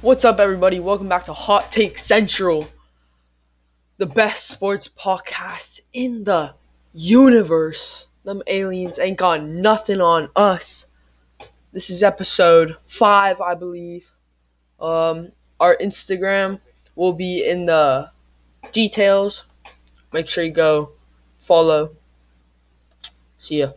What's up, everybody? Welcome back to Hot Take Central, the best sports podcast in the universe. Them aliens ain't got nothing on us. This is episode five, I believe. Um, our Instagram will be in the details. Make sure you go follow. See ya.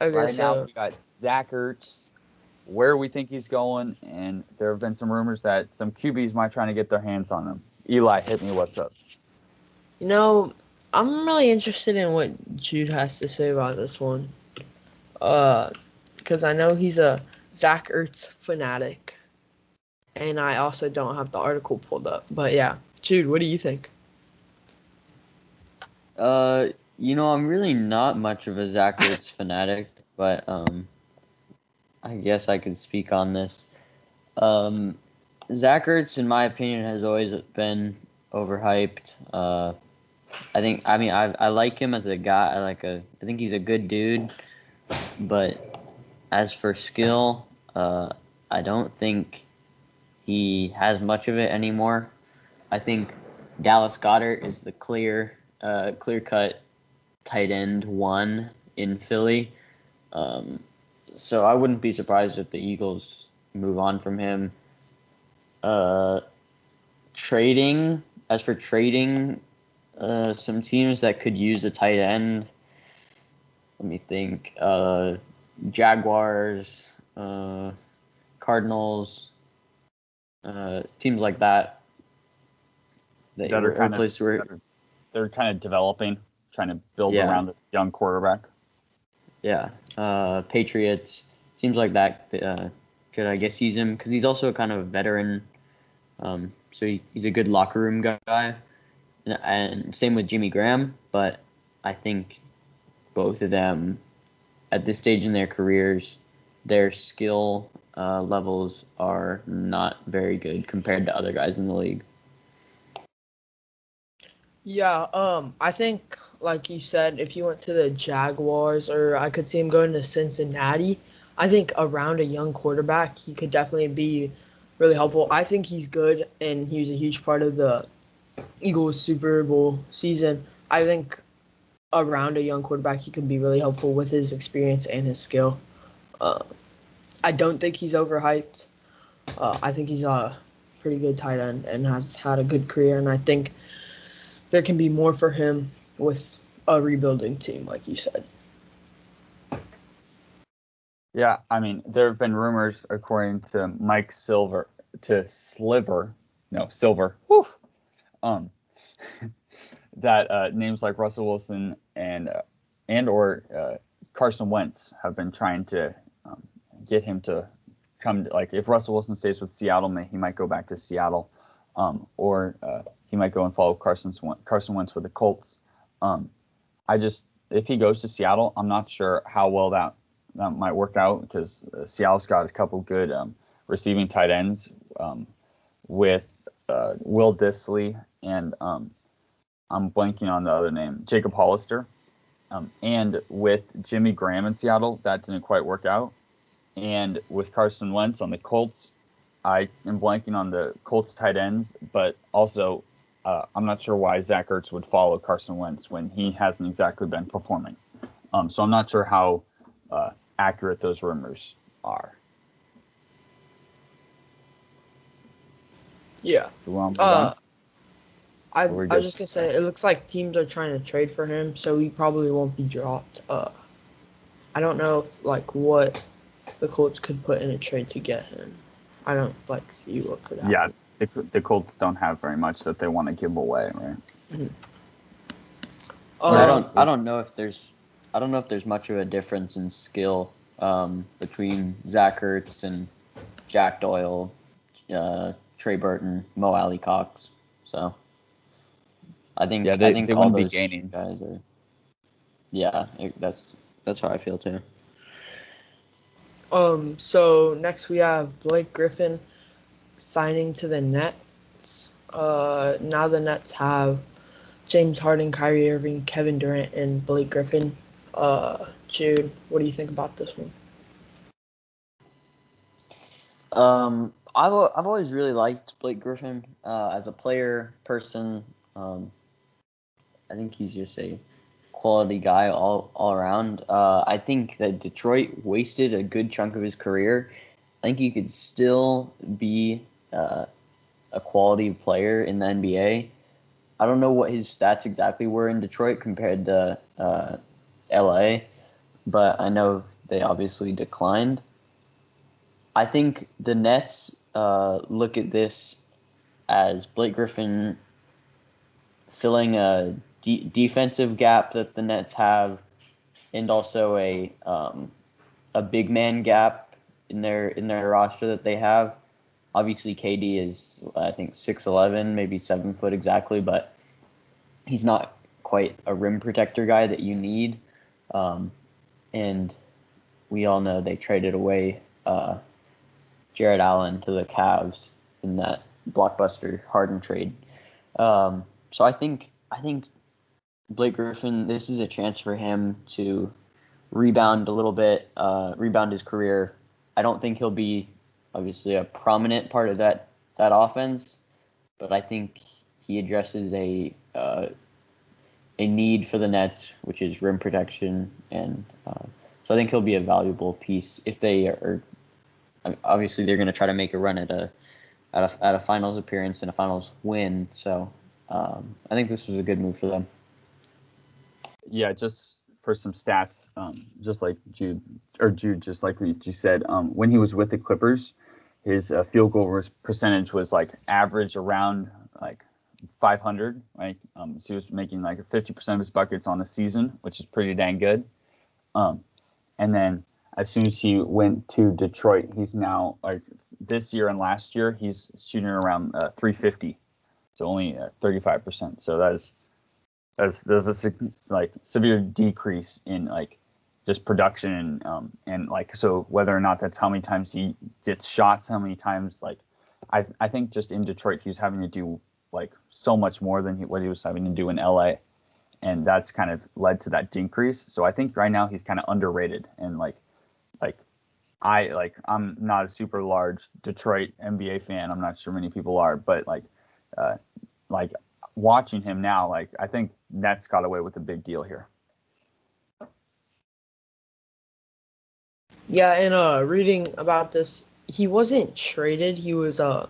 Okay, Right so now, we got Zach Ertz, where we think he's going, and there have been some rumors that some QBs might try to get their hands on him. Eli, hit me. What's up? You know, I'm really interested in what Jude has to say about this one. Uh, because I know he's a Zach Ertz fanatic, and I also don't have the article pulled up. But yeah, Jude, what do you think? Uh, you know, I'm really not much of a Zach Ertz fanatic, but um, I guess I could speak on this. Um, Zach Ertz, in my opinion, has always been overhyped. Uh, I think, I mean, I I like him as a guy. I like a, I think he's a good dude, but as for skill, uh, I don't think he has much of it anymore. I think Dallas Goedert is the clear, uh, clear cut tight end one in Philly. Um, so I wouldn't be surprised if the Eagles move on from him. Uh, trading, as for trading, uh, some teams that could use a tight end. Let me think. Uh, Jaguars, uh, Cardinals, uh, teams like that. That That are kind of- place where They're kind of developing, trying to build Yeah. around the young quarterback. Yeah, uh, Patriots seems like that uh, could I guess use him because he's also a kind of veteran. Um, so he, he's a good locker room guy, and, and same with Jimmy Graham. But I think both of them, at this stage in their careers, their skill uh, levels are not very good compared to other guys in the league. Yeah, um, I think like you said, if you went to the Jaguars or I could see him going to Cincinnati, I think around a young quarterback, he could definitely be really helpful. I think he's good and he was a huge part of the Eagles Super Bowl season. I think around a young quarterback, he could be really helpful with his experience and his skill. Uh, I don't think he's overhyped. Uh, I think he's a pretty good tight end and has had a good career, and I think there can be more for him with a rebuilding team, like you said. Yeah, I mean, there have been rumors, according to Mike Silver, to Sliver, no Silver, whew, um, that uh, names like Russell Wilson and uh, and or uh, Carson Wentz have been trying to um, get him to come. To, like, if Russell Wilson stays with Seattle, he might go back to Seattle, um, or uh, he might go and follow Carson Carson Wentz with the Colts. Um, I just if he goes to Seattle, I'm not sure how well that that might work out because uh, Seattle's got a couple good um, receiving tight ends um, with uh, Will Dissly and um, I'm blanking on the other name, Jacob Hollister. Um, and with Jimmy Graham in Seattle, that didn't quite work out. And with Carson Wentz on the Colts, I am blanking on the Colts tight ends, but also uh, I'm not sure why Zach Ertz would follow Carson Wentz when he hasn't exactly been performing. Um, so I'm not sure how uh, accurate those rumors are. Yeah. Do you want to move Uh. I, I was just gonna say it looks like teams are trying to trade for him, so he probably won't be dropped. Uh, I don't know if, like what the Colts could put in a trade to get him. I don't like see what could happen. Yeah, the, the Colts don't have very much that they want to give away, right? Um, I don't. I don't know if there's. I don't know if there's much of a difference in skill um, between Zach Ertz and Jack Doyle, uh, Trey Burton, Mo Alie-Cox. So, I think. Yeah, they- I think they all wouldn't be those gaining. guys are. Yeah, it, that's that's how I feel too. Um. So next we have Blake Griffin signing to the Nets. Uh. Now the Nets have James Harden, Kyrie Irving, Kevin Durant, and Blake Griffin. Uh, Jude, what do you think about this one? Um, I've I've always really liked Blake Griffin uh, as a player, person. Um, I think he's just a quality guy all all around. Uh, I think that Detroit wasted a good chunk of his career. I think he could still be uh, a quality player in the NBA. I don't know what his stats exactly were in Detroit compared to uh, LA, but I know they obviously declined. I think the Nets uh, look at this as Blake Griffin filling a de- defensive gap that the Nets have, and also a um, a big man gap in their in their roster that they have. Obviously, KD is I think six eleven, maybe seven foot exactly, but he's not quite a rim protector guy that you need. Um, and we all know they traded away uh, Jarrett Allen to the Cavs in that blockbuster Harden trade. Um, so I think I think Blake Griffin, this is a chance for him to rebound a little bit, uh, rebound his career. I don't think he'll be obviously a prominent part of that that offense, but I think he addresses a uh, a need for the Nets, which is rim protection, and uh, so I think he'll be a valuable piece if they are. Obviously, they're going to try to make a run at a at a at a finals appearance and a finals win. So um, I think this was a good move for them yeah, just for some stats, um, just like Jude or Jude, just like you said, um, when he was with the Clippers, his uh, field goal percentage was like average around like 500. Right, um, so he was making like 50% of his buckets on the season, which is pretty dang good. Um, and then as soon as he went to Detroit, he's now like this year and last year, he's shooting around uh, 350, so only uh, 35%. So that is there's there's a like severe decrease in like just production and um and like so whether or not that's how many times he gets shots, how many times like I I think just in Detroit he was having to do like so much more than he, what he was having to do in LA, and that's kind of led to that decrease. So I think right now he's kind of underrated and like like I like I'm not a super large Detroit NBA fan. I'm not sure many people are, but like uh, like watching him now, like I think Nets got away with a big deal here. Yeah, and uh, reading about this, he wasn't traded. He was uh,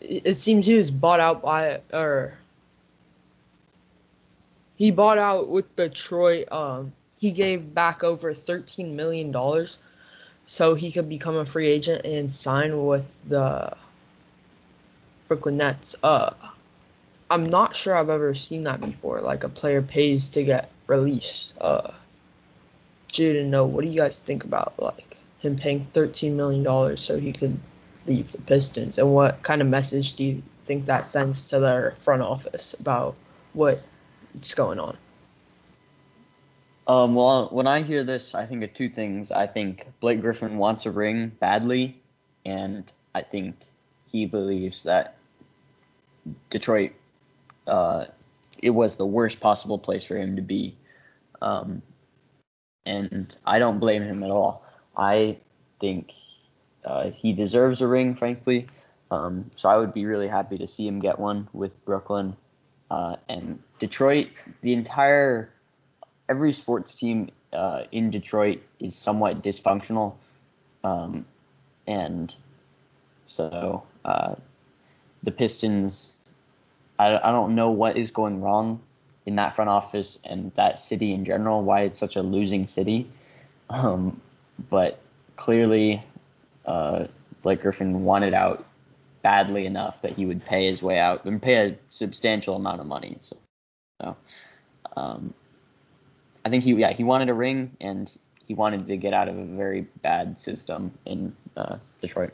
it seems he was bought out by or he bought out with Detroit. Um, he gave back over thirteen million dollars, so he could become a free agent and sign with the Brooklyn Nets. Uh, I'm not sure I've ever seen that before. Like a player pays to get released. Uh, Jude and No, what do you guys think about like him paying 13 million dollars so he could leave the Pistons? And what kind of message do you think that sends to their front office about what's going on? Um, well, when I hear this, I think of two things. I think Blake Griffin wants a ring badly, and I think he believes that Detroit, uh, it was the worst possible place for him to be. Um, and I don't blame him at all. I think uh, he deserves a ring, frankly. Um, so I would be really happy to see him get one with Brooklyn. Uh, and Detroit, the entire, every sports team uh, in Detroit is somewhat dysfunctional. Um, and so uh, the Pistons, I, I don't know what is going wrong in that front office and that city in general, why it's such a losing city. Um, but clearly, uh, Blake Griffin wanted out badly enough that he would pay his way out and pay a substantial amount of money. So, so um, I think he yeah he wanted a ring and he wanted to get out of a very bad system in uh, Detroit.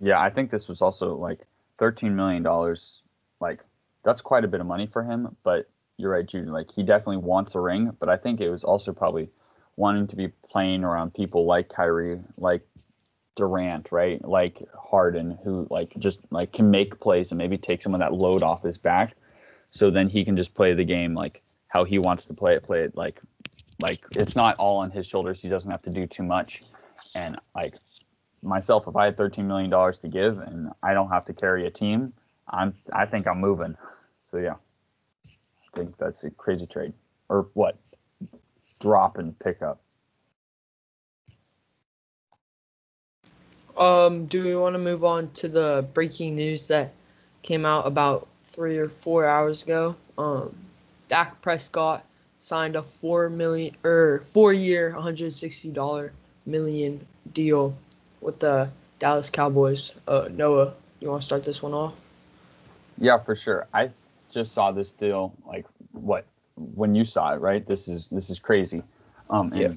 Yeah, I think this was also like thirteen million dollars. Like that's quite a bit of money for him. But you're right, Jude. Like he definitely wants a ring. But I think it was also probably wanting to be playing around people like Kyrie, like Durant, right? Like Harden, who like just like can make plays and maybe take some of that load off his back, so then he can just play the game like how he wants to play it. Play it like like it's not all on his shoulders. He doesn't have to do too much. And like myself, if I had thirteen million dollars to give and I don't have to carry a team, I'm I think I'm moving. So yeah, I think that's a crazy trade or what drop and pick up. Um, do we want to move on to the breaking news that came out about three or four hours ago? Um, Dak Prescott signed a four million or four year, 160 dollar million deal with the Dallas Cowboys. Uh, Noah, you want to start this one off? Yeah, for sure. I just saw this deal like what when you saw it, right? This is this is crazy. Um, and yeah.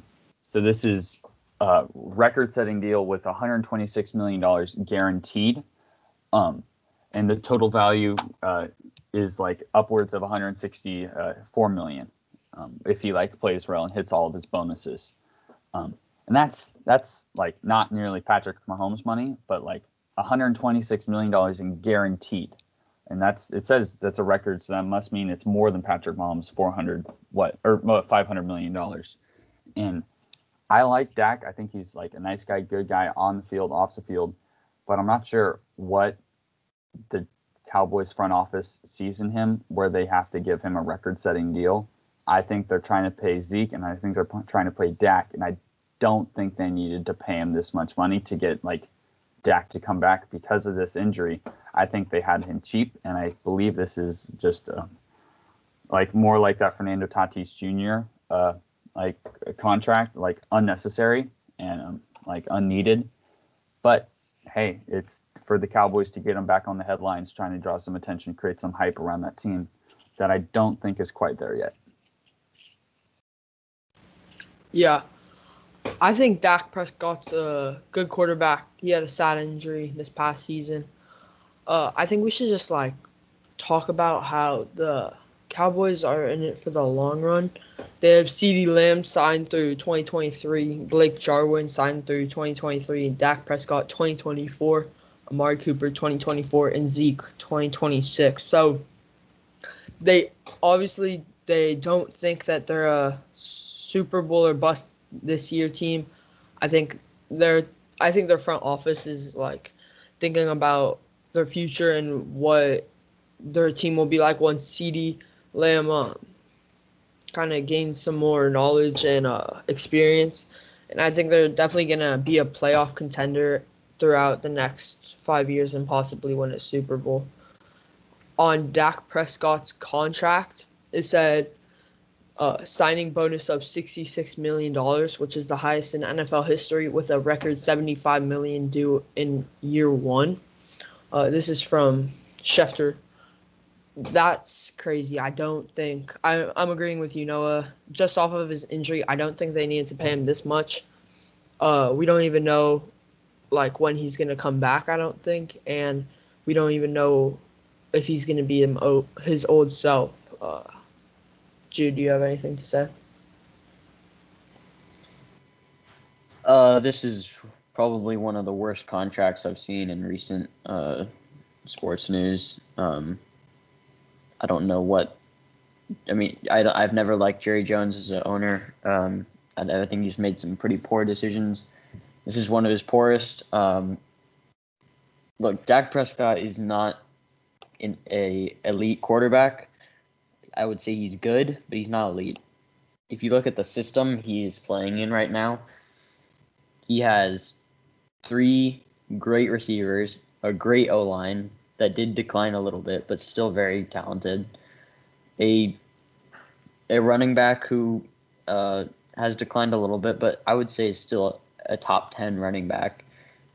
so this is a record-setting deal with 126 million dollars guaranteed. Um, and the total value uh, is like upwards of 164 million um, if he like plays well and hits all of his bonuses. Um, and that's that's like not nearly Patrick Mahomes money, but like 126 million dollars in guaranteed, and that's it says that's a record, so that must mean it's more than Patrick Mahomes 400 what or 500 million dollars. And I like Dak. I think he's like a nice guy, good guy on the field, off the field, but I'm not sure what the Cowboys front office sees in him where they have to give him a record-setting deal. I think they're trying to pay Zeke, and I think they're trying to pay Dak, and I don't think they needed to pay him this much money to get like Dak to come back because of this injury. I think they had him cheap, and I believe this is just uh, like more like that Fernando Tatis Jr. Uh, like contract, like unnecessary and um, like unneeded. But hey, it's for the Cowboys to get him back on the headlines, trying to draw some attention, create some hype around that team that I don't think is quite there yet. Yeah, I think Dak Prescott's a good quarterback. He had a sad injury this past season. Uh, I think we should just like talk about how the Cowboys are in it for the long run. They have CeeDee Lamb signed through 2023, Blake Jarwin signed through 2023, Dak Prescott 2024, Amari Cooper 2024, and Zeke 2026. So they obviously they don't think that they're a Super Bowl or bust this year team. I think their I think their front office is like thinking about their future and what their team will be like once CeeDee Lamb um, kind of gains some more knowledge and uh, experience. And I think they're definitely gonna be a playoff contender throughout the next five years and possibly win a Super Bowl. On Dak Prescott's contract, it said uh, signing bonus of $66 million, which is the highest in NFL history, with a record 75 million due in year one. Uh, this is from Schefter. That's crazy. I don't think I, I'm agreeing with you, Noah. Just off of his injury, I don't think they needed to pay him this much. Uh, we don't even know like when he's gonna come back. I don't think, and we don't even know if he's gonna be his old self. Uh, Jude, do you have anything to say? Uh, this is probably one of the worst contracts I've seen in recent uh, sports news. Um, I don't know what. I mean, I, I've never liked Jerry Jones as an owner. Um, I, I think he's made some pretty poor decisions. This is one of his poorest. Um, look, Dak Prescott is not an a elite quarterback. I would say he's good, but he's not elite. If you look at the system he's playing in right now, he has three great receivers, a great O line that did decline a little bit, but still very talented. A a running back who uh, has declined a little bit, but I would say is still a top ten running back.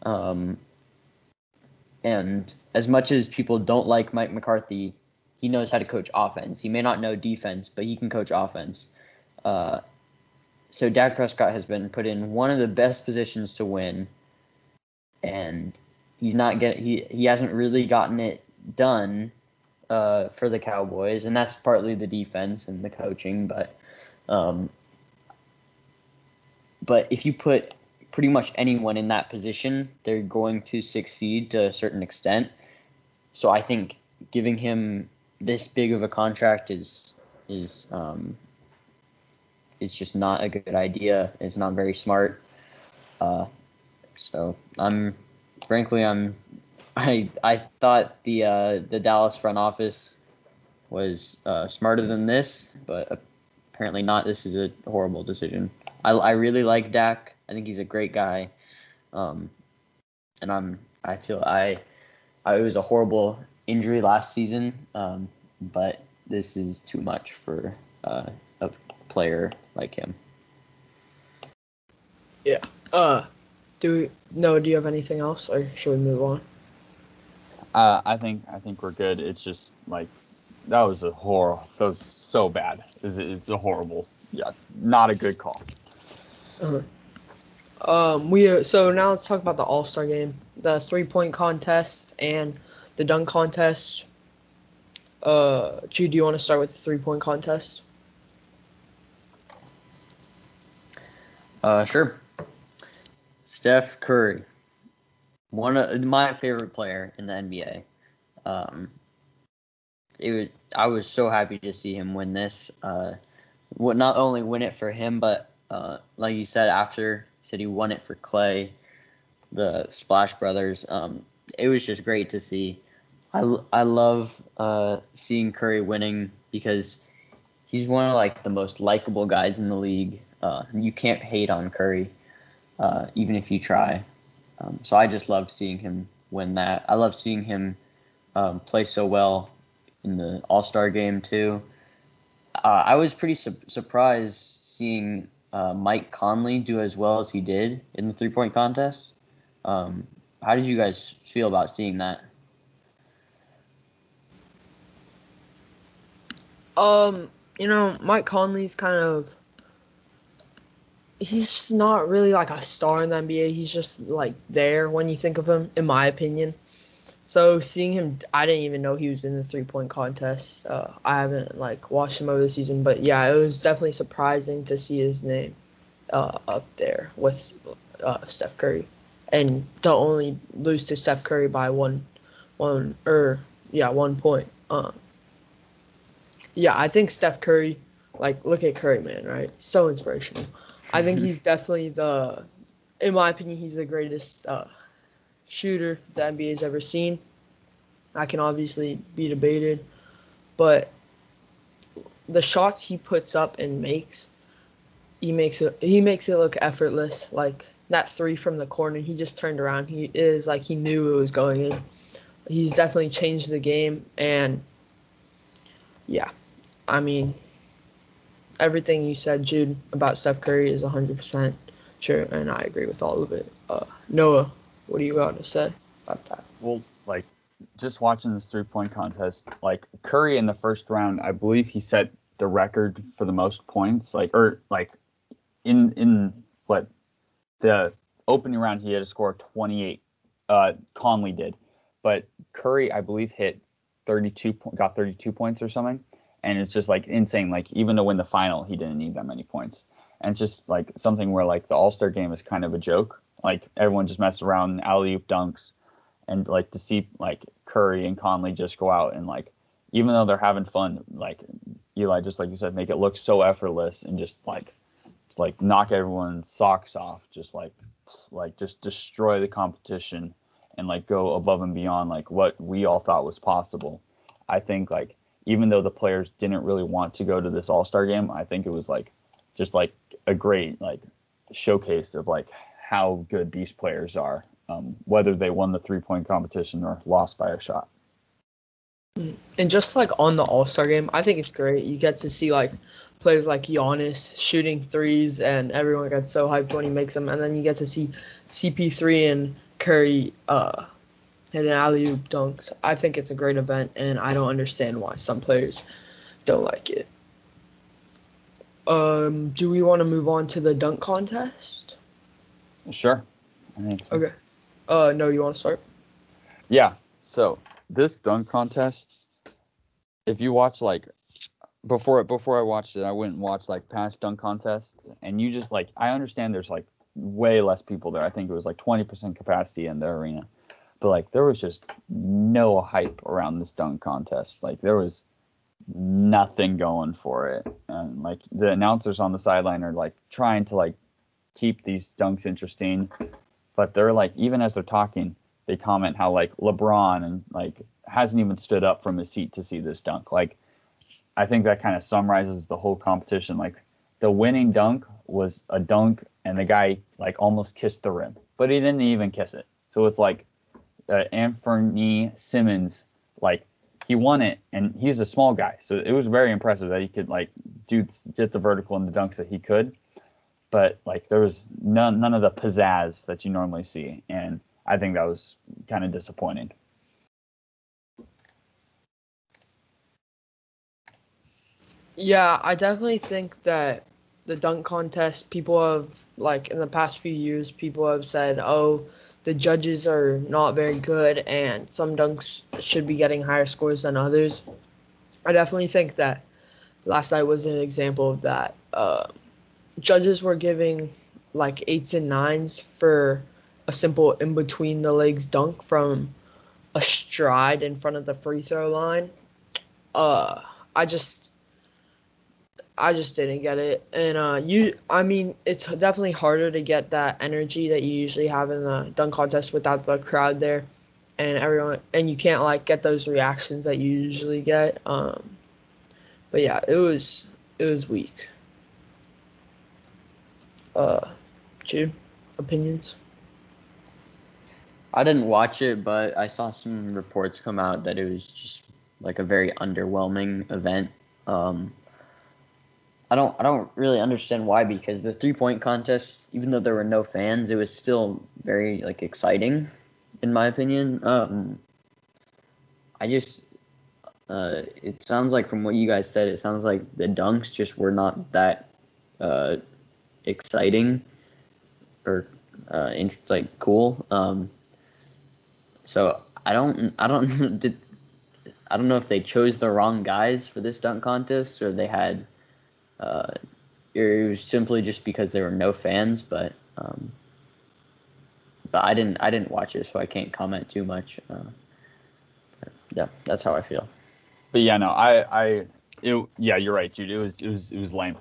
Um, and as much as people don't like Mike McCarthy, he knows how to coach offense. He may not know defense, but he can coach offense. Uh, so Dak Prescott has been put in one of the best positions to win, and he's not get he he hasn't really gotten it done uh, for the Cowboys, and that's partly the defense and the coaching. But um, but if you put pretty much anyone in that position, they're going to succeed to a certain extent. So I think giving him this big of a contract is is um, it's just not a good idea. It's not very smart. Uh, so I'm frankly I'm I I thought the uh, the Dallas front office was uh, smarter than this, but apparently not. This is a horrible decision. I, I really like Dak. I think he's a great guy, um, and I'm I feel I, I it was a horrible injury last season, um, but this is too much for uh, a player like him. Yeah. Uh, do we, no? Do you have anything else, or should we move on? Uh, I think I think we're good. It's just like that was a horror. That was so bad. It's, it's a horrible. Yeah, not a good call. Uh-huh. Um, we uh, so now let's talk about the All Star game, the three point contest, and the dunk contest. Uh, Jude, do you want to start with the three point contest? Uh, sure. Steph Curry, one of my favorite player in the NBA. Um, it was I was so happy to see him win this. Uh, not only win it for him, but uh, like you said after said he won it for Clay, the Splash Brothers. Um, it was just great to see. I, I love uh, seeing Curry winning because he's one of like the most likable guys in the league. Uh, you can't hate on Curry, uh, even if you try. Um, so I just loved seeing him win that. I love seeing him um, play so well in the All Star game too. Uh, I was pretty su- surprised seeing uh, Mike Conley do as well as he did in the three point contest. Um, how did you guys feel about seeing that? Um, you know, Mike Conley's kind of he's not really like a star in the NBA. He's just like there when you think of him, in my opinion. So seeing him, I didn't even know he was in the three point contest. Uh, I haven't like watched him over the season, but yeah, it was definitely surprising to see his name uh, up there with uh, Steph Curry, and to only lose to Steph Curry by one, one or yeah, one point. Um, yeah, I think Steph Curry, like look at Curry, man, right? So inspirational. I think he's definitely the, in my opinion, he's the greatest uh, shooter the NBA has ever seen. I can obviously be debated, but the shots he puts up and makes, he makes it he makes it look effortless. Like that three from the corner, he just turned around. He is like he knew it was going in. He's definitely changed the game, and yeah, I mean, everything you said, Jude, about Steph Curry is 100% true, and I agree with all of it. Uh, Noah, what do you got to say about that? Well, like just watching this three point contest, like Curry in the first round, I believe he set the record for the most points. Like or like in in what the opening round he had to score 28. Uh, Conley did, but Curry I believe hit 32 got 32 points or something, and it's just like insane. Like even to win the final, he didn't need that many points, and it's just like something where like the All Star game is kind of a joke like everyone just messes around alley oop dunks, and like to see like Curry and Conley just go out and like even though they're having fun, like Eli, just like you said, make it look so effortless and just like like knock everyone's socks off, just like like just destroy the competition and like go above and beyond like what we all thought was possible. I think like even though the players didn't really want to go to this All Star game, I think it was like just like a great like showcase of like how good these players are, um, whether they won the three point competition or lost by a shot. And just like on the All Star game, I think it's great. You get to see like players like Giannis shooting threes, and everyone gets so hyped when he makes them. And then you get to see CP3 and Curry uh, hit an alley oop dunks. I think it's a great event, and I don't understand why some players don't like it. Um, do we want to move on to the dunk contest? Sure. Okay. Uh, no, you want to start? Yeah. So this dunk contest, if you watch like before before I watched it, I went and watched like past dunk contests, and you just like I understand there's like way less people there. I think it was like 20% capacity in the arena. But like there was just no hype around this dunk contest. Like there was nothing going for it. And like the announcers on the sideline are like trying to like keep these dunks interesting. But they're like even as they're talking, they comment how like LeBron and like hasn't even stood up from his seat to see this dunk. Like I think that kind of summarizes the whole competition. Like the winning dunk was a dunk and the guy like almost kissed the rim, but he didn't even kiss it. So it's like uh, Anfernee Simons, like he won it, and he's a small guy, so it was very impressive that he could like do get the vertical and the dunks that he could. But like there was none none of the pizzazz that you normally see, and I think that was kind of disappointing. Yeah, I definitely think that the dunk contest, people have like in the past few years, people have said, "Oh, the judges are not very good, and some dunks should be getting higher scores than others." I definitely think that last night was an example of that. Uh, judges were giving like eights and nines for a simple in between the legs dunk from a stride in front of the free throw line. Uh, I just I just didn't get it. And uh, you, I mean, it's definitely harder to get that energy that you usually have in the dunk contest without the crowd there, and everyone, and you can't like get those reactions that you usually get. Um, but yeah, it was it was weak. Uh, Jude, opinions. I didn't watch it, but I saw some reports come out that it was just like a very underwhelming event. Um, I don't I don't really understand why because the three point contest, even though there were no fans, it was still very like exciting, in my opinion. Um, I just uh, it sounds like from what you guys said, it sounds like the dunks just were not that uh, exciting or uh, in, like cool. Um, so I don't I don't did I don't know if they chose the wrong guys for this dunk contest or they had uh, it was simply just because there were no fans, but um, but I didn't I didn't watch it, so I can't comment too much. Uh, yeah, that's how I feel. But yeah, no, I I it, yeah, you're right, Jude. It was it was it was lame.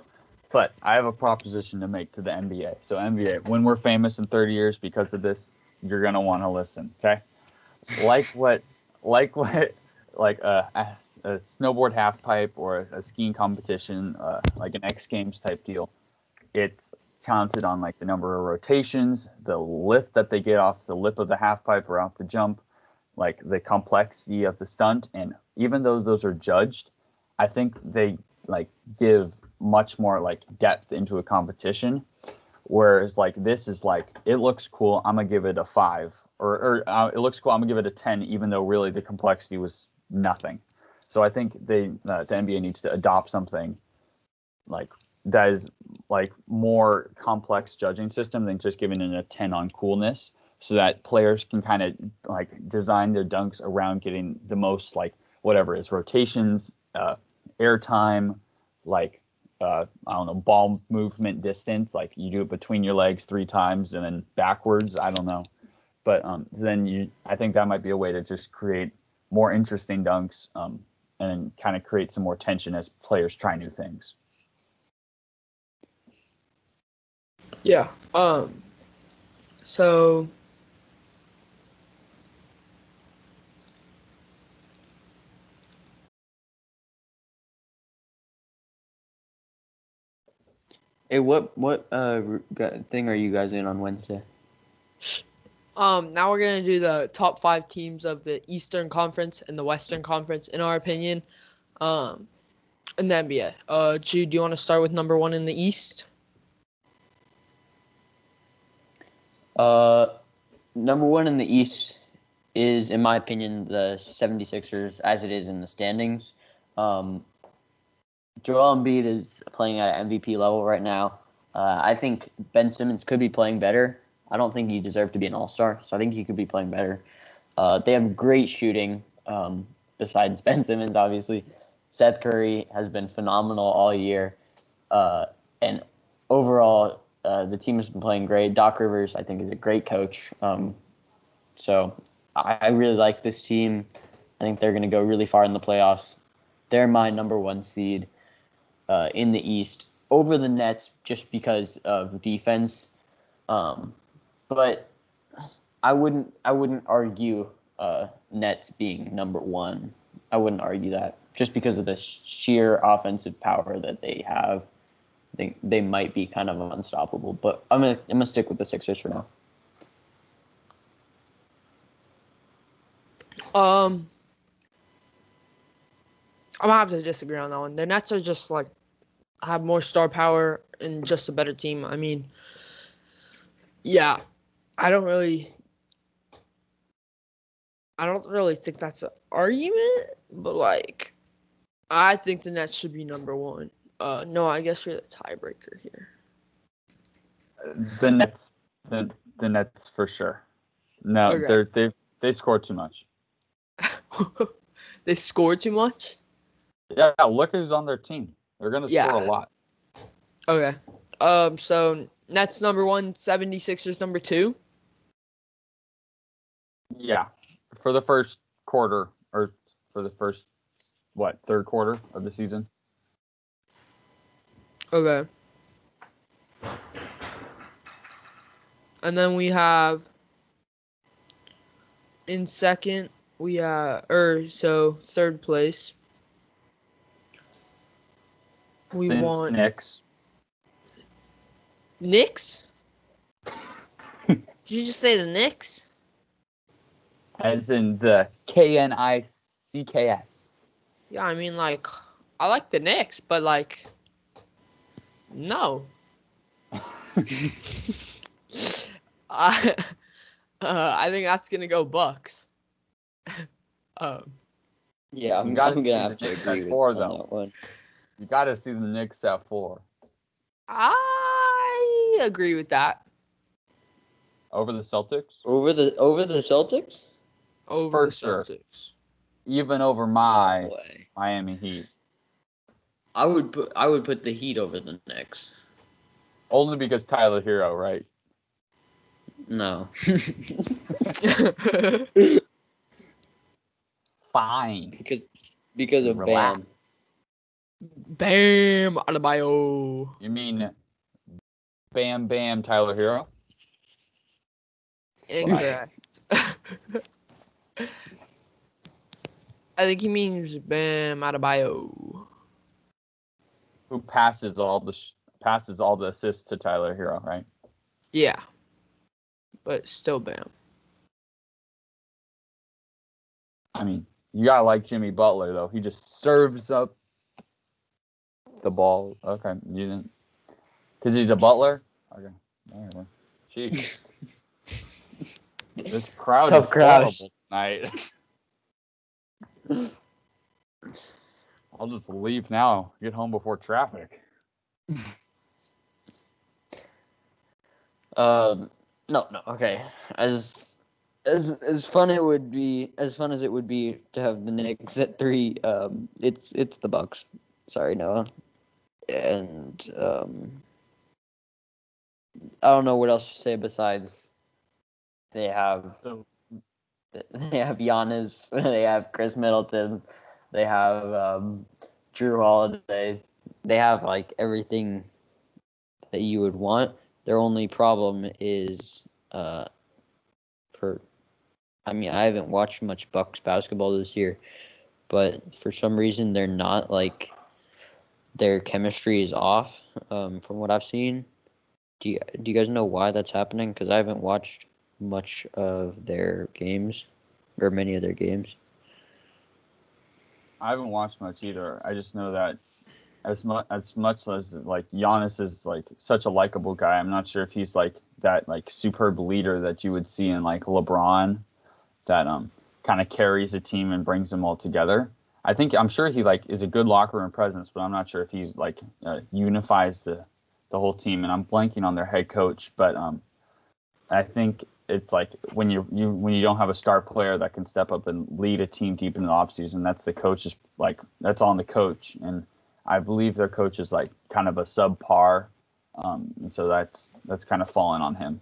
But I have a proposition to make to the NBA. So NBA, when we're famous in 30 years because of this, you're gonna want to listen. Okay, like what like what like a, a snowboard half pipe or a, a skiing competition, uh, like an X Games type deal, it's counted on like the number of rotations, the lift that they get off the lip of the half pipe or off the jump, like the complexity of the stunt. And even though those are judged, I think they like give much more like depth into a competition. Whereas like this is like it looks cool, I'm gonna give it a five, or, or uh, it looks cool, I'm gonna give it a ten, even though really the complexity was nothing. So I think they uh, the NBA needs to adopt something like that is like more complex judging system than just giving it a 10 on coolness so that players can kind of like design their dunks around getting the most like whatever is rotations uh, air time like uh, i don't know ball movement distance like you do it between your legs three times and then backwards i don't know. But um, then you i think that might be a way to just create more interesting dunks um, and kind of create some more tension as players try new things. Yeah. Um. So. Hey, what what uh thing are you guys in on Wednesday? Um, now we're gonna do the top five teams of the Eastern Conference and the Western Conference, in our opinion. Um, in the NBA. Uh, Jude, do you want to start with number one in the East? Uh, number one in the East is, in my opinion, the 76ers, as it is in the standings. Um, Joel Embiid is playing at an MVP level right now. Uh, I think Ben Simmons could be playing better. I don't think he deserved to be an All Star, so I think he could be playing better. Uh, they have great shooting, um, besides Ben Simmons, obviously. Seth Curry has been phenomenal all year, uh, and overall, Uh, the team has been playing great. Doc Rivers, I think, is a great coach. Um, so I, I really like this team. I think they're going to go really far in the playoffs. They're my number one seed uh, in the East over the Nets just because of defense. Um, but I wouldn't I wouldn't argue uh, Nets being number one. I wouldn't argue that just because of the sheer offensive power that they have. Think they might be kind of unstoppable. But I'm gonna I'm gonna stick with the Sixers for now. Um, I'm gonna have to disagree on that one. The Nets are just like have more star power and just a better team. I mean, yeah, I don't really, I don't really think that's an argument, but like, I think the Nets should be number one. Uh, no, I guess you're the tiebreaker here. The Nets, the, the Nets for sure. No, Okay. they're they they score too much. they score too much. Yeah, look who's on their team. They're gonna Yeah. score a lot. Okay. Um. So Nets number one, 76ers number two. Yeah, for the first quarter or for the first what third quarter of the season. Okay. And then we have in second we have or so third place. We The want Knicks. Knicks. Did you just say the Knicks? As in the K N I C K S. Yeah, I mean like I like the Knicks, but like no. I uh, I think that's gonna go Bucks. um, Yeah, I'm, You I'm gonna the have to agree with four, on though. that one. You got to see the Knicks at four I agree with that. over the Celtics, Over the over the Celtics? Over For the sure. Celtics. even over my No. Miami Heat. I would put I would put the Heat over the Knicks. Only because Tyler Herro, right? No. Fine. because because of Relax. Bam. Bam Adebayo. You mean Bam Bam Tyler Herro? Incorrect. I think he means Bam Adebayo. Who passes all the sh- passes all the assists to Tyler Herro, right? Yeah. But still Bam. I mean, you gotta like Jimmy Butler though. He just serves up the ball. Okay, you didn't, because he's a butler. Okay, whatever. Jeez, this crowd Tough is crowd. horrible tonight. I'll just leave now. Get home before traffic. Um, no, no, okay. As as as fun it would be, as fun as it would be to have the Knicks at three, um, it's it's the Bucks. Sorry, Noah. And um, I don't know what else to say besides they have So- they have Giannis, they have Khris Middleton, they have um, Jrue Holiday, they have like everything that you would want. Their only problem is uh, for. I mean, I haven't watched much Bucks basketball this year, but for some reason they're not like their chemistry is off. Um, from what I've seen, do you do you guys know why that's happening? Because I haven't watched much of their games or many of their games. I haven't watched much either. I just know that as much as much as like Giannis is like such a likable guy. I'm not sure if he's like that like superb leader that you would see in like LeBron, that um kind of carries a team and brings them all together. I think I'm sure he like is a good locker room presence, but I'm not sure if he's like uh, unifies the the whole team. And I'm blanking on their head coach, but um I think it's like when you you when you don't have a star player that can step up and lead a team deep in the offseason, that's the coach's like that's on the coach. And I believe their coach is like kind of a subpar um, and so that's that's kind of fallen on him.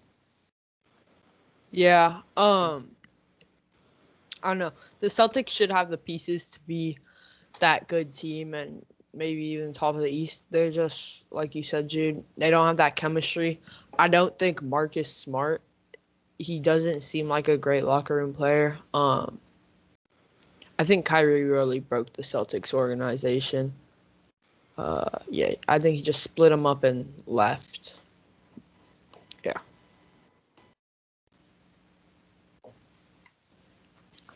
Yeah. Um. I don't know. The Celtics should have the pieces to be that good team and maybe even top of the East. They're just like you said, Jude. They don't have that chemistry. I don't think Marcus Smart. He doesn't seem like a great locker room player. Um. I think Kyrie really broke the Celtics organization. Uh, yeah, I think he just split them up and left. Yeah.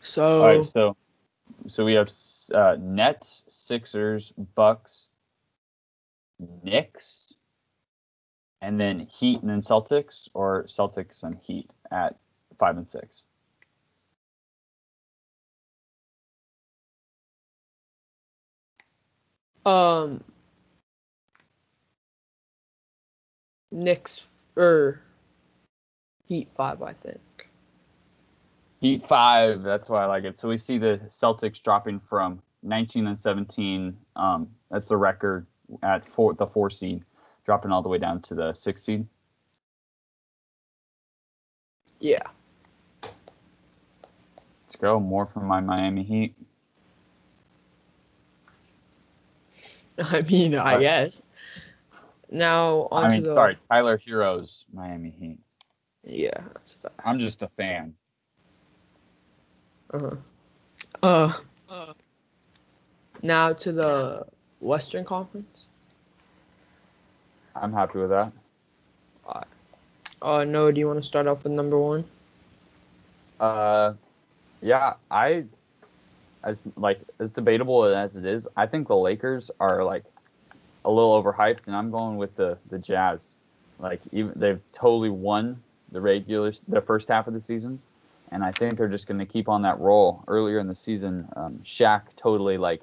So, All right, so so we have uh, Nets, Sixers, Bucks, Knicks, and then Heat and then Celtics, or Celtics and Heat at five and six. um, Knicks or Heat five, I think. Heat five. That's why I like it. So we see the Celtics dropping from 19 and 17. Um, that's the record at four, the four seed, dropping all the way down to the six seed. Yeah. Let's go. More from my Miami Heat. I mean, I Right. guess. Now on I mean, the sorry, Tyler Herro, Miami Heat. yeah. I'm just a fan. Uh-huh. Uh uh. Now to the Western Conference. I'm happy with that. Uh, Noah, do you want to start off with number one? Uh, yeah, I as like as debatable as it is, I think the Lakers are like a little overhyped, and I'm going with the the Jazz. Like even they've totally won the regular the first half of the season, and I think they're just going to keep on that roll. Earlier in the season, um, Shaq totally like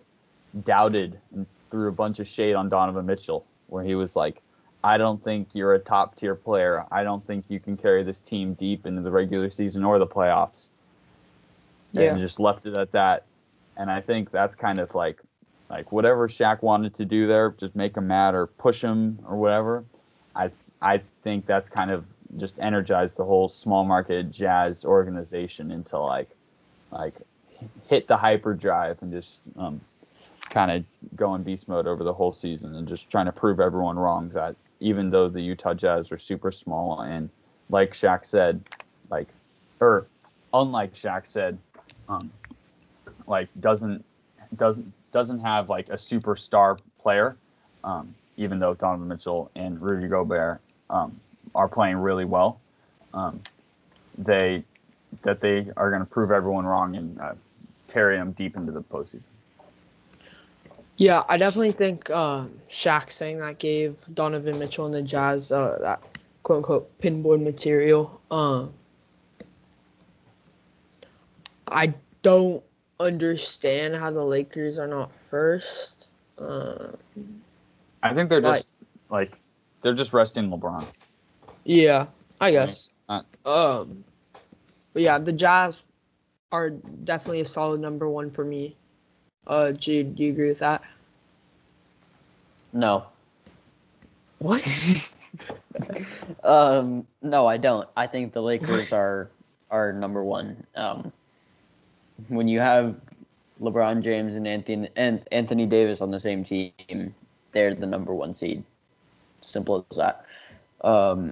doubted and threw a bunch of shade on Donovan Mitchell, where he was like, "I don't think you're a top tier player. I don't think you can carry this team deep into the regular season or the playoffs." Yeah. and just left it at that. And I think that's kind of like like whatever Shaq wanted to do there, just make him mad or push him or whatever. I I think that's kind of just energized the whole small market jazz organization into like like hit the hyperdrive and just um, kind of go in beast mode over the whole season and just trying to prove everyone wrong that even though the Utah Jazz are super small and like Shaq said, like or unlike Shaq said, um, like doesn't doesn't doesn't have like a superstar player, um, even though Donovan Mitchell and Rudy Gobert um, are playing really well. Um, they that they are going to prove everyone wrong and uh, carry them deep into the postseason. Yeah, I definitely think um, Shaq saying that gave Donovan Mitchell and the Jazz uh, that quote unquote pinboard material. Um, I don't understand how the Lakers are not first. Uh, I think they're just like they're just resting LeBron. yeah, I guess. Uh, Um, but yeah, the Jazz are definitely a solid number one for me. Uh, Jude, do you agree with that? No. What? Um, no, I don't. I think the Lakers are are number one. Um, when you have LeBron James and Anthony and Anthony Davis on the same team, they're the number one seed. Simple as that. Um,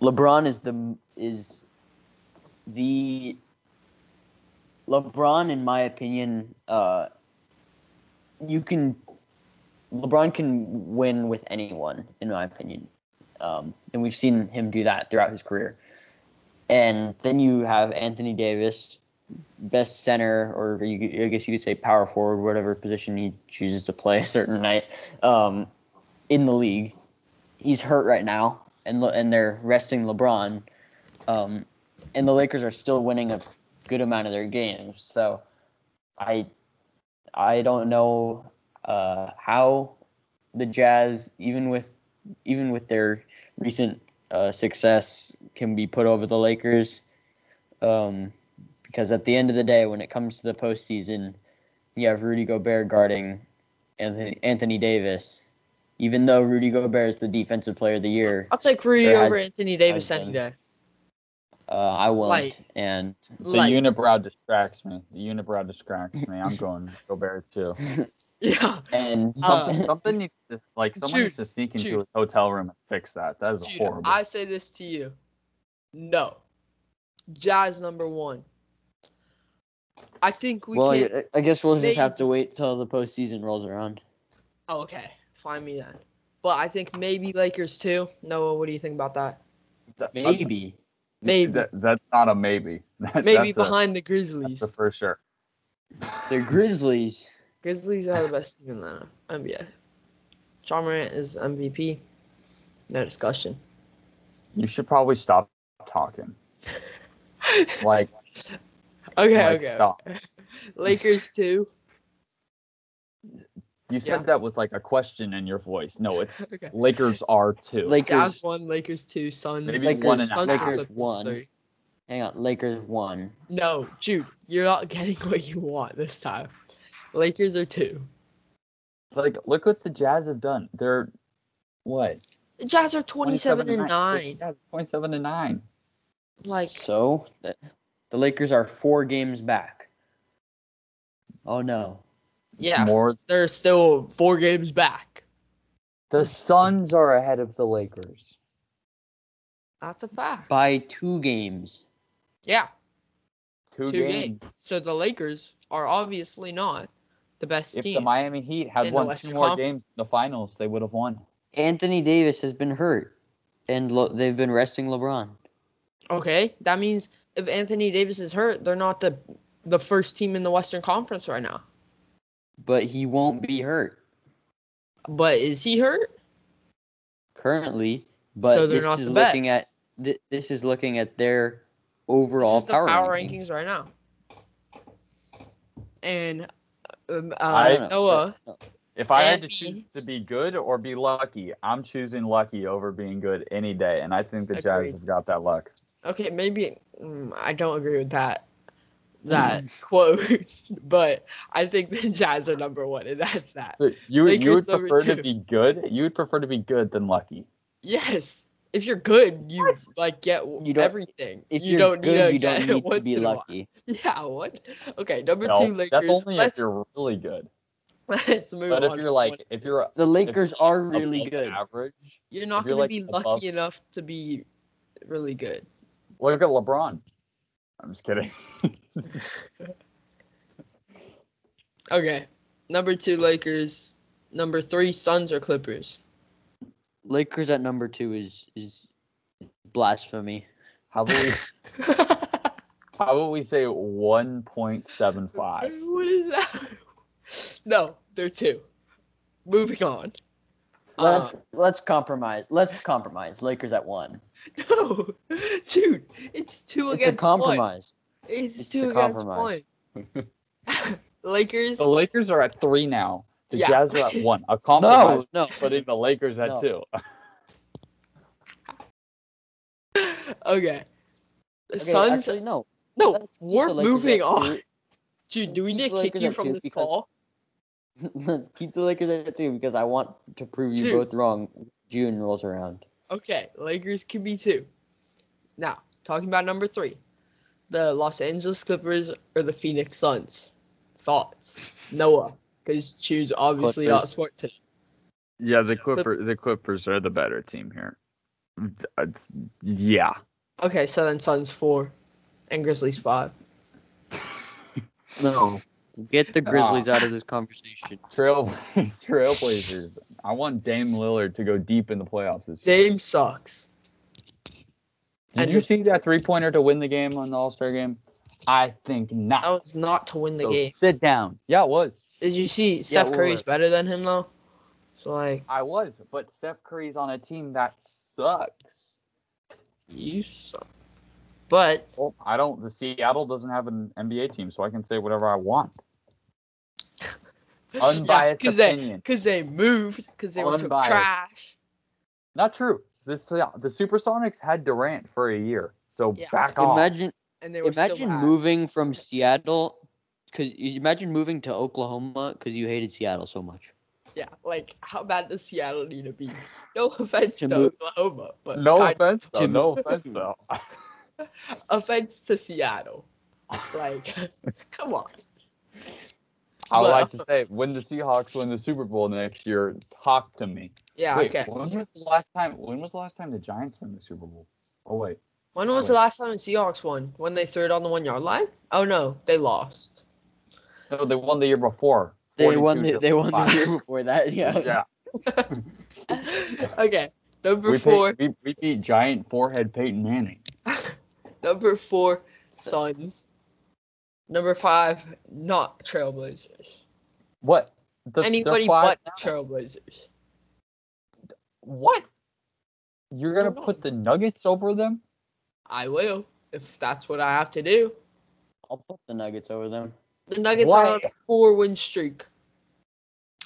LeBron is the is the LeBron, in my opinion, uh, you can LeBron can win with anyone, in my opinion. Um, and we've seen him do that throughout his career. And then you have Anthony Davis, best center, or you, I guess you could say power forward, whatever position he chooses to play a certain night, um, in the league. He's hurt right now, and and they're resting LeBron. Um, and the Lakers are still winning a good amount of their games. So, I, I don't know uh, how the Jazz, even with even with their recent uh, success, can be put over the Lakers. Um, because at the end of the day, when it comes to the postseason, you have Rudy Gobert guarding Anthony Anthony Davis, Even though Rudy Gobert is the defensive player of the year, I'll take Rudy over Anthony Davis any day. Uh, I won't. Like- and The Like, unibrow distracts me. The unibrow distracts me. I'm going Gobert too. yeah, and Uh, something. Something needs to like someone Jude, needs to sneak into Jude. a hotel room and fix that. That is dude, horrible. I say this to you. No, Jazz number one. I think we well, can. I- I guess we'll just have to wait till the postseason rolls around. Oh, okay, find me then. But I think maybe Lakers too. Noah, what do you think about that? That- Maybe. Maybe, that- that's not a maybe. That- maybe that's a- behind the that's Grizzlies. a for sure. The Grizzlies. Grizzlies are the best team in the NBA. Ja Morant is MVP. No discussion. You should probably stop talking. Like, Okay, like, okay. stop. Lakers too. You said Yeah. that with like a question in your voice. No, it's Okay. Lakers are two. Lakers. Jazz one, Lakers two, Suns. Maybe Lakers- one and Suns half. Lakers one. three. Hang on, Lakers one. No, Jude, you're not getting what you want this time. Lakers are two. Like, look what the Jazz have done. They're what? The Jazz are 27 and 9. Yeah, 27 and 9. Like, So the, the Lakers are four games back. Oh no. Yeah, More. they're still four games back. The Suns are ahead of the Lakers. That's a fact. By two games. yeah, Two, two games. games. So the Lakers are obviously not the best If team. If the Miami Heat had won two more Conference. games in the finals, they would have won. Anthony Davis has been hurt, and lo- they've been resting LeBron. okay, that means if Anthony Davis is hurt, they're not the the first team in the Western Conference right now. But he won't be hurt But is he hurt? currently. But so this not is looking best. at th- this is looking at their This overall is the power, power rankings right now. And um, uh, I- don't know. Noah, If I had to choose to be good or be lucky, I'm choosing lucky over being good any day. And I think the Jazz Agreed. have got that luck. okay, maybe mm, I don't agree with that that quote, but I think the Jazz are number one, and that's that. So you, would- you would number prefer to be good? You would prefer to be good than lucky. Yes, if you're good, you like get You everything. If you don't good, need to you don't need to be in a while. lucky. Yeah, what? Okay, number No, two Lakers. that's only if let's, you're really good. let's move But on. if you're like, one- if you're The Lakers you're are really good. average, you're not if you're, gonna be above- lucky enough to be really good. look at LeBron. I'm just kidding. Okay, number two Lakers. Number three Suns or Clippers. Lakers at number two is is blasphemy. How about we, how about we say 1.75? what is that? No, they're two. Moving on. Let's Uh, let's compromise. Let's compromise. Lakers at one. no, dude, it's two It's against a compromise. One. It's, It's two a against compromise. one. Lakers. The Lakers are at three now. The Yeah. Jazz are at one. A No, compromise, no. putting the Lakers at No. two. Okay. The Okay, Suns. actually no. no, Let's we're moving on. two. Dude, do we need to kick you from two this because- call? Let's keep the Lakers at two because I want to prove you Dude. both wrong. June rolls around. Okay, Lakers can be two. Now, talking about number three, the Los Angeles Clippers or the Phoenix Suns. Thoughts, Noah? Because choose obviously not Clippers. sports today. Yeah, the Clipper- the Clippers are the better team here. Uh, yeah. Okay, so then Suns four, and Grizzlies five. No. Get the Grizzlies out of this conversation. Trail Trailblazers. I want Dame Lillard to go deep in the playoffs this year. Dame sucks. Did and you see that three pointer to win the game on the All Star game? I think not. That was not to win the So game. Sit down. Yeah, it was. Did you see Steph Curry's better than him though? So like I was, but Steph Curry's on a team that sucks. you suck. But Well, I don't. The Seattle doesn't have an NBA team, so I can say whatever I want. Unbiased because they opinion. because they moved because they were so trash. Not true. This the Supersonics had Durant for a year, so Yeah. back off. Imagine And they were imagine bad. moving from Seattle because imagine moving to Oklahoma because you hated Seattle so much. Yeah, like how bad does Seattle need to be? No offense to Jimbo- Oklahoma, but No offense, though. No offense, though. offense to Seattle. Like, come on. I would But- like to say, when the Seahawks win the Super Bowl next year, talk to me. Yeah, wait, okay. when was the last time? When was the last time the Giants won the Super Bowl? Oh wait, When oh, was the last time the Seahawks won? When they threw it on the one yard line? Oh no, they lost. no, they won the year before. They won the they won the year before that. Yeah. Yeah, okay, number we, four. paid, we we beat giant forehead Peyton Manning. Number four, Suns. Number five, not Trailblazers. What? The, Anybody five but now. Trailblazers. What? You're gonna put the Nuggets over them? I will, if that's what I have to do. I'll put the Nuggets over them. The Nuggets are on a four win streak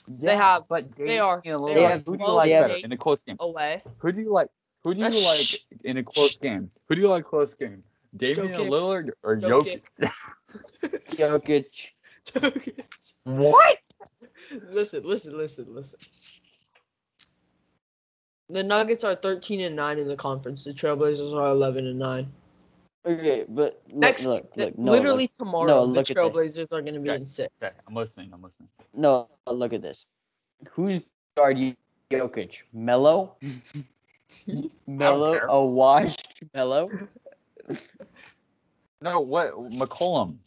They have- but they are- Damian they Lillard, have Who do you like better in a close game? away. Who do you like? Who do you Uh, like shh. in a close game? Who do you like close game? Damian Jokic. Lillard or Jokic. Jokic? Jokic. What? listen, listen, listen, listen. The Nuggets are 13 and 9 in the conference. The Trailblazers are 11 and 9. Okay, but look, Next, look, look. No, literally look, tomorrow, no, the look at. Trailblazers are going to be Okay, in six. Okay, I'm listening. I'm listening. no, look at this. Who's guard Jokic? Melo? Melo? care. A washed Melo? No, what? McCollum.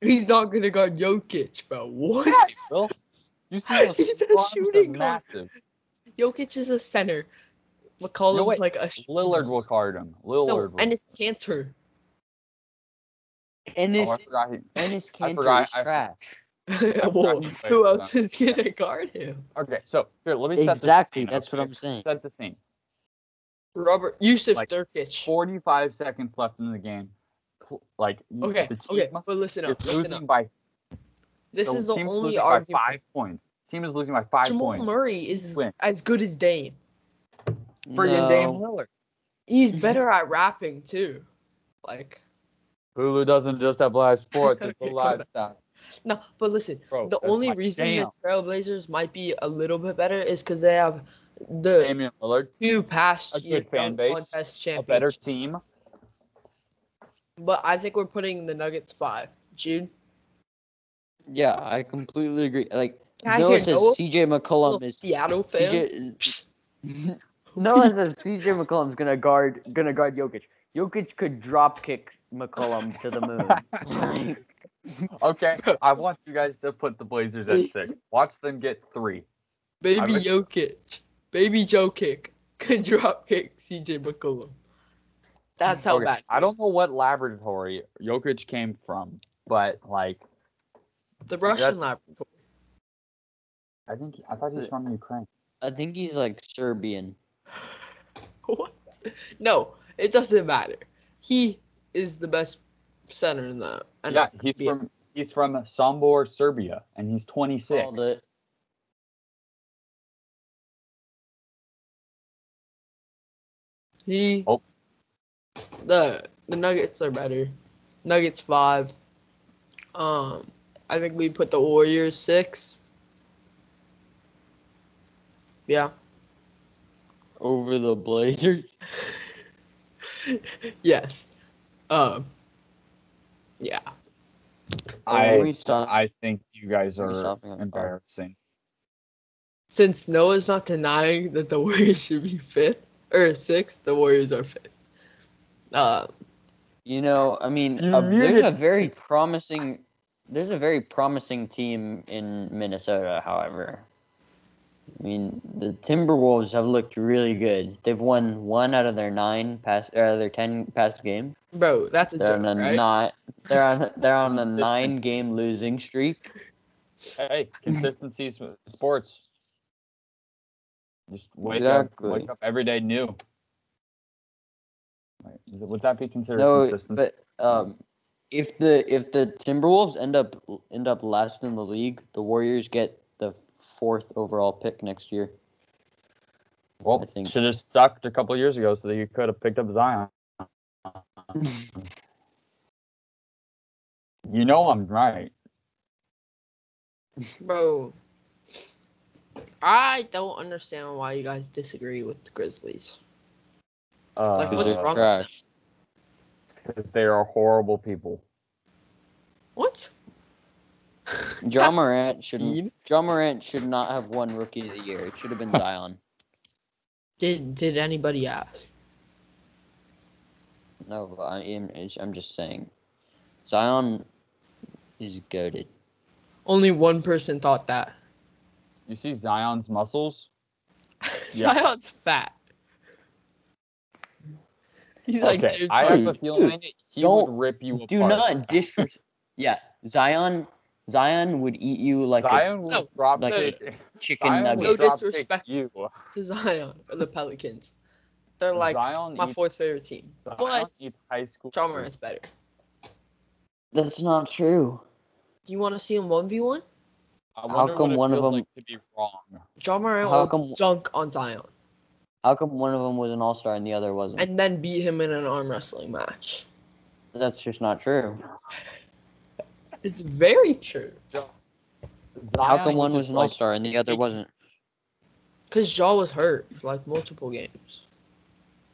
He's not going to guard Jokic, bro. What? Will. You see those He's a arms shooting guard. massive. Jokic is a center. No, McCollum's wait. like a sh- Lillard will guard him. No, Lillard will. and it's Kanter. Enes, oh, I forgot he, Enes I Kanter forgot- is I- trash. well, who else is going to guard him? Okay, so here, let me set Exactly, the scene. that's what? I'm saying. Set the scene. Robert Jusuf Like, Nurkic. 45 seconds left in the game. Pl- Like, Okay, the team okay, but listen is up. Listen losing up. by This the is the team's only losing by five points. Team is losing by five Jamal points. Murray is Win. as good as Dame. Friggin' Dame No. Lillard. He's better at rapping too. Like Hulu doesn't just have live sports; it's a Okay, live stuff. no, but listen, Bro, the only my reason jam. the Trailblazers might be a little bit better is because they have the Damian Lillard, two past a year good fan dunk base, contest a better team. But I think we're putting the Nuggets five. Jude, Yeah, I completely agree. Like Can I Noah says Noah? CJ McCollum is Seattle fan. CJ Noah says CJ McCollum's gonna guard gonna guard Jokic. Jokic could drop kick McCollum to the moon. Okay, I want you guys to put the Blazers at six. Watch them get three. Baby I would- Jokic, baby Joe kick, could drop kick CJ McCollum. That's how Okay, bad. I don't know what laboratory Jokic came from, but like The Russian laboratory. I think I thought he was from Ukraine. I think he's like Serbian. What? No, it doesn't matter. He is the best center in the. Yeah, he's NBA. from he's from Sombor, Serbia, and he's 26. Called it. He. Oh. The the Nuggets are better. Nuggets five. Um, I think we put the Warriors six. Yeah. Over the Blazers. yes. Um. Yeah. I I think you guys are we are stopping on five? embarrassing. Since Noah's not denying that the Warriors should be fifth or sixth, the Warriors are fifth. Uh, You know, I mean, You uh, there's a very promising, there's a very promising team in Minnesota. However, I mean, the Timberwolves have looked really good. They've won one out of their nine past, or their ten past game. bro, that's a They're joke, on a right? nine. They're on. They're on a nine game losing streak. Hey, consistency is sports. Just wake Exactly. up, wake up every day new. Right, Would that be considered No, consistency? but um, if the if the Timberwolves end up end up last in the league, the Warriors get the fourth overall pick next year. well, I think- should have sucked a couple years ago so that you could have picked up Zion. you know I'm right. Bro, I don't understand why you guys disagree with the Grizzlies. Uh, Like, Because what's they're wrong trash. because they are horrible people. What? Ja Morant should mean. Ja Morant should not have won Rookie of the Year. It should have been Zion. Did did anybody ask? No, I am. I'm just saying, Zion is goaded. Only one person thought that. You see Zion's muscles? Zion's fat. He's like okay, James I have a feeling he don't- would rip you Do not disrespect. yeah, Zion. Zion would eat you like Zion will No, drop like kick. a chicken Zion nugget. No disrespect. You. to Zion or the Pelicans. They're like Zion my eats, fourth favorite team. Zion But high school. Ja Morant's better. That's not true. Do you want to see him one v one? I How come what it one of them- like to be wrong. Ja Morant How will come- dunk on Zion How come one of them was an All Star and the other wasn't? and then beat him in an arm wrestling match. That's just not true. It's very true. Zion How come one was an All Star and the other wasn't? Cause Jaw was hurt like multiple games.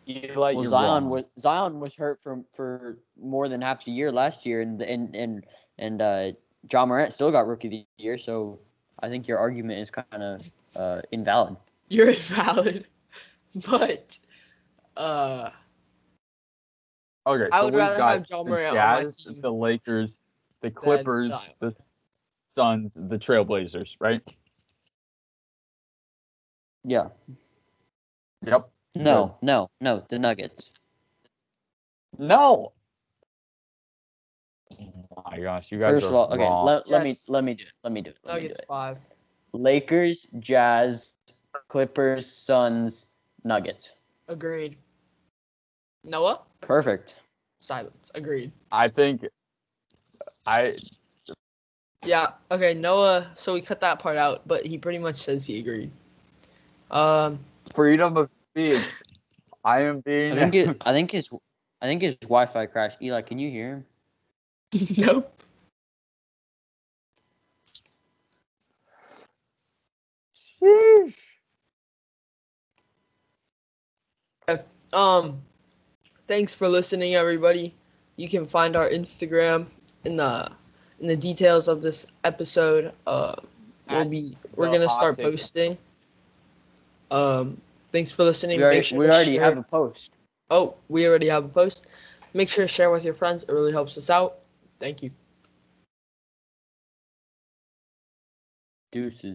eat like Well, Zion wrong. was Zion was hurt for for more than half the year last year, and and and and uh, Ja Morant still got Rookie of the Year. So I think your argument is kind of uh, invalid. You're invalid. But uh Okay, I so would we've rather got have John the Morant on my Jazz, team the Lakers, the Clippers, the Suns, the Trailblazers, right? Yeah. Yep. No, no, no. The Nuggets. No. Oh my gosh, you guys First are of all, okay. wrong. Let, let me let me do it. Let me do it. Let me do Nuggets it. five. Lakers, Jazz, Clippers, Suns, Nuggets. Agreed. Noah? Perfect. Silence. Agreed. I think I Yeah. Okay, Noah. So we cut that part out, but he pretty much says he agreed. Um. freedom of speech. I am being I think it. I think his. I think his Wi-Fi crashed. Eli, can you hear him? nope. Sheesh. Um. Thanks for listening, everybody. You can find our Instagram in the in the details of this episode. Uh, we'll be we're gonna start posting. Um. Thanks for listening. We already, sure we already have a post. Oh, we already have a post. Make sure to share with your friends. It really helps us out. Thank you. Deuces.